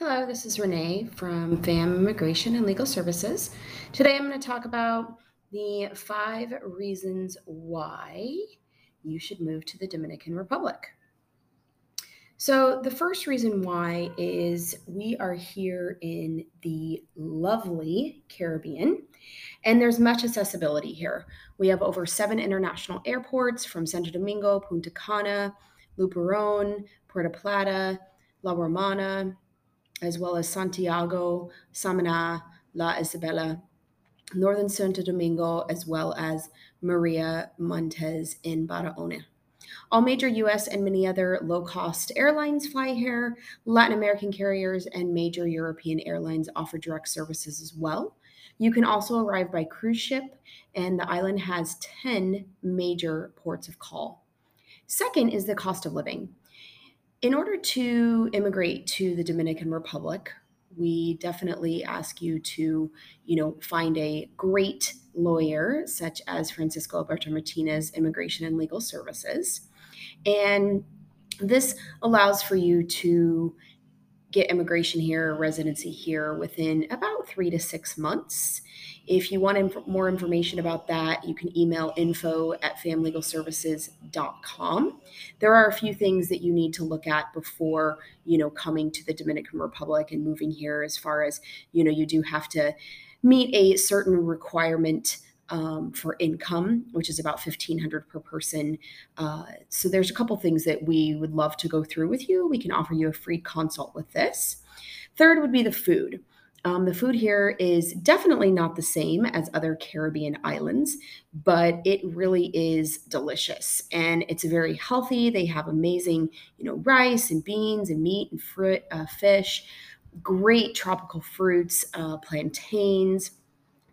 Hello, this is Renee from FAM Immigration and Legal Services. Today I'm going to talk about the five reasons why you should move to the Dominican Republic. So, the first reason why is we are here in the lovely Caribbean, and there's much accessibility here. We have over seven international airports from Santo Domingo, Punta Cana, Luperón, Puerto Plata, La Romana, as well as Santiago, Samana, La Isabela, Northern Santo Domingo, as well as Maria Montez in Barahona. All major US and many other low cost airlines fly here. Latin American carriers and major European airlines offer direct services as well. You can also arrive by cruise ship, and the island has 10 major ports of call. Second is the cost of living in order to immigrate to the Dominican Republic, we definitely ask you to, you know, find a great lawyer such as Francisco Alberto Martinez Immigration and Legal Services. And this allows for you to get immigration here, residency here within about three to six months. If you want inf- more information about that, you can email info at famlegalservices.com. There are a few things that you need to look at before, you know, coming to the Dominican Republic and moving here as far as, you know, you do have to meet a certain requirement um, for income, which is about fifteen hundred per person. Uh, so there's a couple things that we would love to go through with you. We can offer you a free consult with this. Third would be the food. Um, the food here is definitely not the same as other Caribbean islands, but it really is delicious and it's very healthy. They have amazing, you know, rice and beans and meat and fruit, uh, fish, great tropical fruits, uh, plantains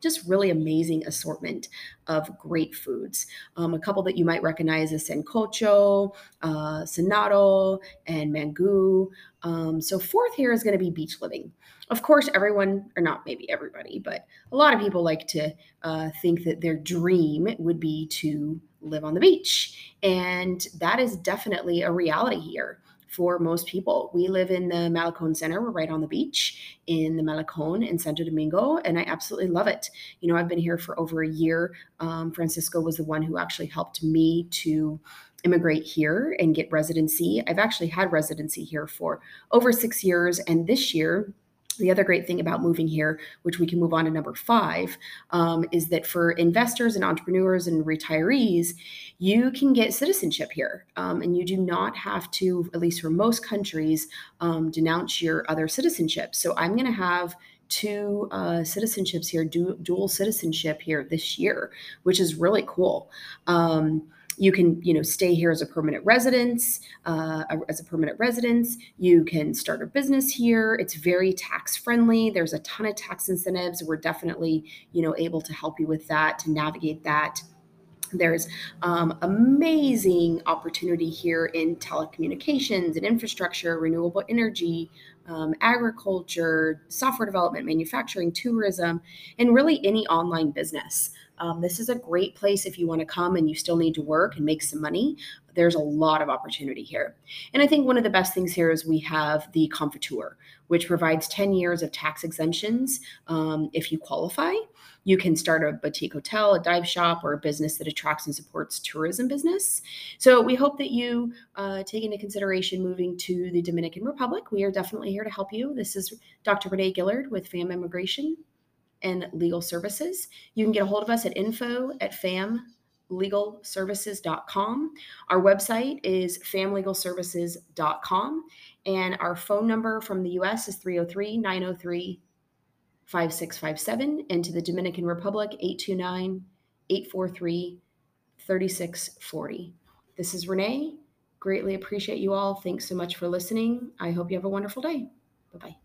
just really amazing assortment of great foods. Um, a couple that you might recognize is sancocho, uh, cenado, and mango. Um, so fourth here is going to be beach living. Of course, everyone, or not maybe everybody, but a lot of people like to uh, think that their dream would be to live on the beach. And that is definitely a reality here for most people. We live in the Malecon Center. We're right on the beach in the Malecon in Santo Domingo, and I absolutely love it. You know, I've been here for over a year. Um, Francisco was the one who actually helped me to immigrate here and get residency. I've actually had residency here for over six years, and this year, the other great thing about moving here, which we can move on to number five, um, is that for investors and entrepreneurs and retirees, you can get citizenship here. Um, and you do not have to, at least for most countries, um, denounce your other citizenship. So I'm going to have two uh, citizenships here, du- dual citizenship here this year, which is really cool. Um, you can you know stay here as a permanent residence uh, as a permanent residence. You can start a business here. It's very tax friendly. There's a ton of tax incentives. We're definitely you know able to help you with that to navigate that. There's um, amazing opportunity here in telecommunications and infrastructure, renewable energy, um, agriculture, software development, manufacturing, tourism, and really any online business. Um, this is a great place if you want to come and you still need to work and make some money. There's a lot of opportunity here. And I think one of the best things here is we have the Confotur, which provides 10 years of tax exemptions um, if you qualify. You can start a boutique hotel, a dive shop, or a business that attracts and supports tourism business. So we hope that you uh, take into consideration moving to the Dominican Republic. We are definitely here to help you. This is Dr. Renee Gillard with FAM Immigration and Legal Services. You can get a hold of us at info at famlegalservices.com. Our website is famlegalservices.com. And our phone number from the US is 303 903 5657. And to the Dominican Republic, 829 843 3640. This is Renee. Greatly appreciate you all. Thanks so much for listening. I hope you have a wonderful day. Bye bye.